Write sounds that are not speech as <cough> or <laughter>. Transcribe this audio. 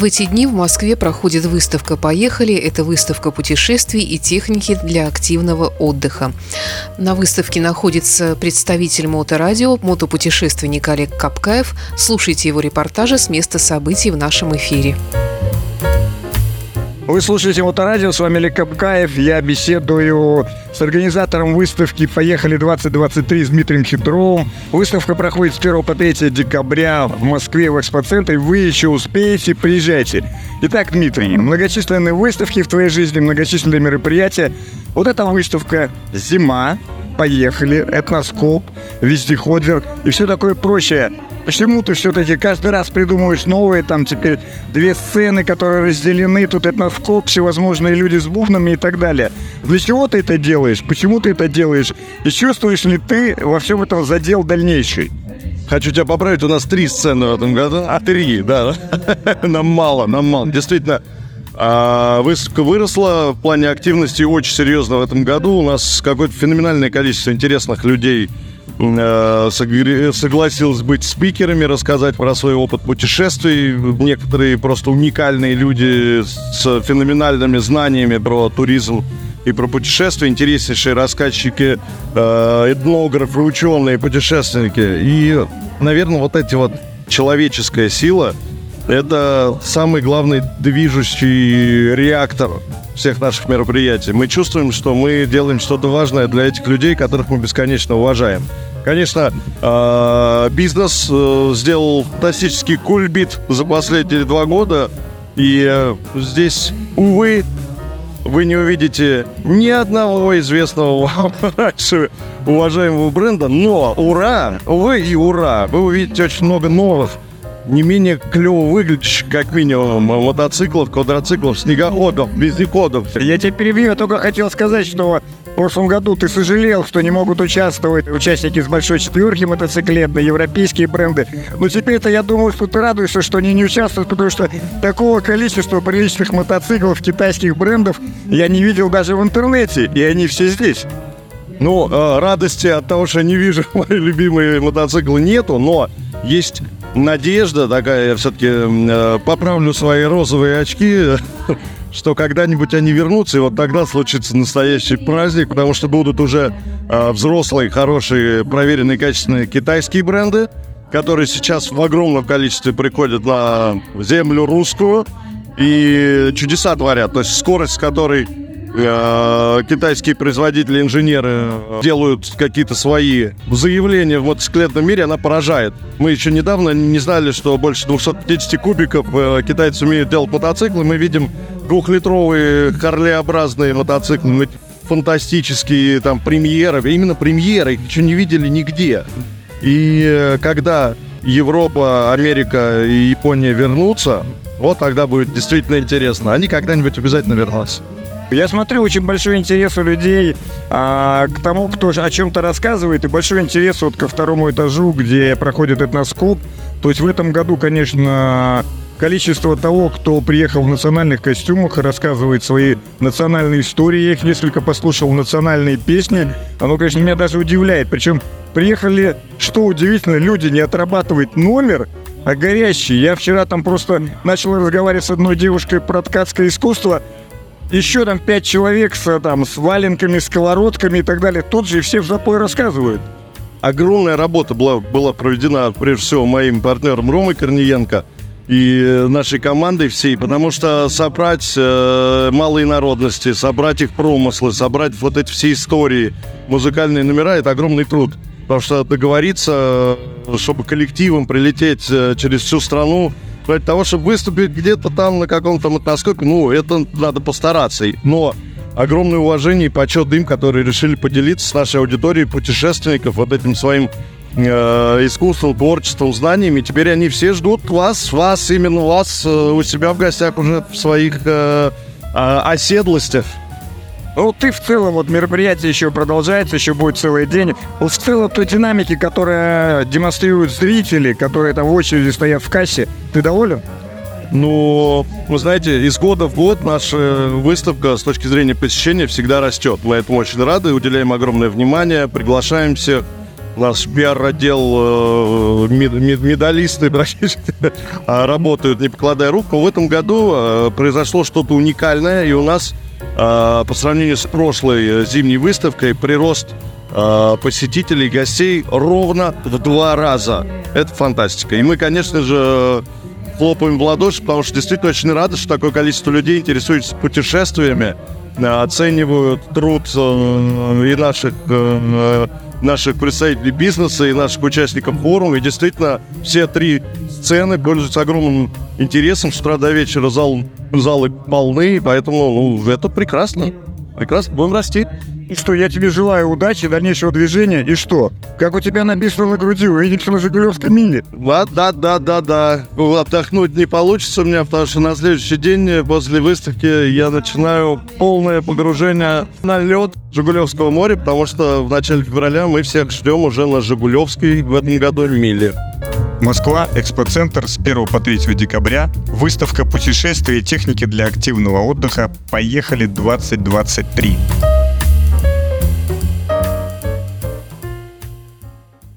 В эти дни в Москве проходит выставка «Поехали». Это выставка путешествий и техники для активного отдыха. На выставке находится представитель моторадио, мотопутешественник Олег Капкаев. Слушайте его репортажи с места событий в нашем эфире. Вы слушаете Моторадио, с вами Олег Капкаев. Я беседую с организатором выставки «Поехали 2023» с Дмитрием Хитровым. Выставка проходит с 1 по 3 декабря в Москве в экспоцентре. Вы еще успеете, приезжайте. Итак, Дмитрий, многочисленные выставки в твоей жизни, многочисленные мероприятия. Вот эта выставка «Зима», «Поехали», «Этноскоп», «Вездеходер» и все такое прочее. Почему ты все-таки каждый раз придумываешь новые, там теперь две сцены, которые разделены, тут этноскоп, всевозможные люди с бубнами и так далее. Для чего ты это делаешь? Почему ты это делаешь? И чувствуешь ли ты во всем этом задел дальнейший? Хочу тебя поправить, у нас три сцены в этом году. А, три, да. <laughs> Нам мало, нам мало. Действительно, а, выросла в плане активности очень серьезно в этом году. У нас какое-то феноменальное количество интересных людей согласилась быть спикерами, рассказать про свой опыт путешествий. Некоторые просто уникальные люди с феноменальными знаниями про туризм и про путешествия, интереснейшие рассказчики, э, этнографы, ученые, путешественники. И, наверное, вот эти вот человеческая сила – это самый главный движущий реактор всех наших мероприятий. Мы чувствуем, что мы делаем что-то важное для этих людей, которых мы бесконечно уважаем. Конечно, а, бизнес э, сделал фантастический кульбит за последние два года. И э, здесь, увы, вы не увидите ни одного известного вам <laughs> раньше уважаемого бренда, но ура, увы и ура, вы увидите очень много новых не менее клево выглядящих, как минимум, мотоциклов, квадроциклов, снегоходов, вездеходов. Я тебя перебью, я только хотел сказать, что в прошлом году ты сожалел, что не могут участвовать участники с большой четверки мотоциклетной, европейские бренды. Но теперь-то я думаю, что ты радуешься, что они не участвуют, потому что такого количества приличных мотоциклов китайских брендов я не видел даже в интернете, и они все здесь. Ну, э, радости от того, что не вижу <laughs> мои любимые мотоциклы нету, но есть надежда такая, я все-таки э, поправлю свои розовые очки, <laughs> что когда-нибудь они вернутся, и вот тогда случится настоящий праздник, потому что будут уже э, взрослые, хорошие, проверенные, качественные китайские бренды, которые сейчас в огромном количестве приходят на землю русскую и чудеса творят. То есть скорость, с которой китайские производители, инженеры делают какие-то свои заявления в мотоциклетном мире, она поражает. Мы еще недавно не знали, что больше 250 кубиков э, китайцы умеют делать мотоциклы. Мы видим двухлитровые харлеобразные мотоциклы, фантастические там премьеры, именно премьеры, их еще не видели нигде. И э, когда Европа, Америка и Япония вернутся, вот тогда будет действительно интересно. Они когда-нибудь обязательно вернутся. Я смотрю, очень большой интерес у людей а, к тому, кто о чем-то рассказывает, и большой интерес вот ко второму этажу, где проходит этноскоп. То есть в этом году, конечно, количество того, кто приехал в национальных костюмах и рассказывает свои национальные истории, я их несколько послушал, национальные песни, оно, конечно, меня даже удивляет. Причем приехали, что удивительно, люди не отрабатывают номер, а горящие. Я вчера там просто начал разговаривать с одной девушкой про ткацкое искусство, еще там пять человек с, там, с валенками, сковородками и так далее. Тут же все в запой рассказывают. Огромная работа была, была проведена, прежде всего, моим партнером Ромой Корниенко и нашей командой всей, потому что собрать э, малые народности, собрать их промыслы, собрать вот эти все истории, музыкальные номера – это огромный труд. Потому что договориться, чтобы коллективом прилететь э, через всю страну, для того, чтобы выступить где-то там на каком-то мотоскопе, ну, это надо постараться. Но огромное уважение и почет им, которые решили поделиться с нашей аудиторией путешественников вот этим своим э, искусством, творчеством, знаниями. Теперь они все ждут вас, вас, именно вас э, у себя в гостях уже в своих э, э, оседлостях. Ну, ты в целом, вот мероприятие еще продолжается, еще будет целый день. В целом той динамики, которая демонстрируют зрители, которые там в очереди стоят в кассе, ты доволен? Ну, вы знаете, из года в год наша выставка с точки зрения посещения всегда растет. Мы этому очень рады, уделяем огромное внимание, приглашаем всех. Наш пиар-отдел, э, мед- мед- медалисты <laughs> а, работают, не покладая рук. Но в этом году э, произошло что-то уникальное, и у нас э, по сравнению с прошлой зимней выставкой прирост посетителей, гостей ровно в два раза. Это фантастика. И мы, конечно же, хлопаем в ладоши, потому что действительно очень рады, что такое количество людей интересуется путешествиями, оценивают труд и наших, наших представителей бизнеса, и наших участников форума. И действительно, все три сцены пользуются огромным интересом. С утра до вечера зал, залы полны, поэтому ну, это прекрасно. Прекрасно, будем расти. И что, я тебе желаю удачи, дальнейшего движения. И что? Как у тебя написано на груди, увидите на Жигулевском миле. Да, да, да, да, да. Отдохнуть не получится у меня, потому что на следующий день после выставки я начинаю полное погружение на лед Жигулевского моря, потому что в начале февраля мы всех ждем уже на Жигулевской в этом году миле. Москва, экспоцентр с 1 по 3 декабря. Выставка путешествий и техники для активного отдыха «Поехали 2023».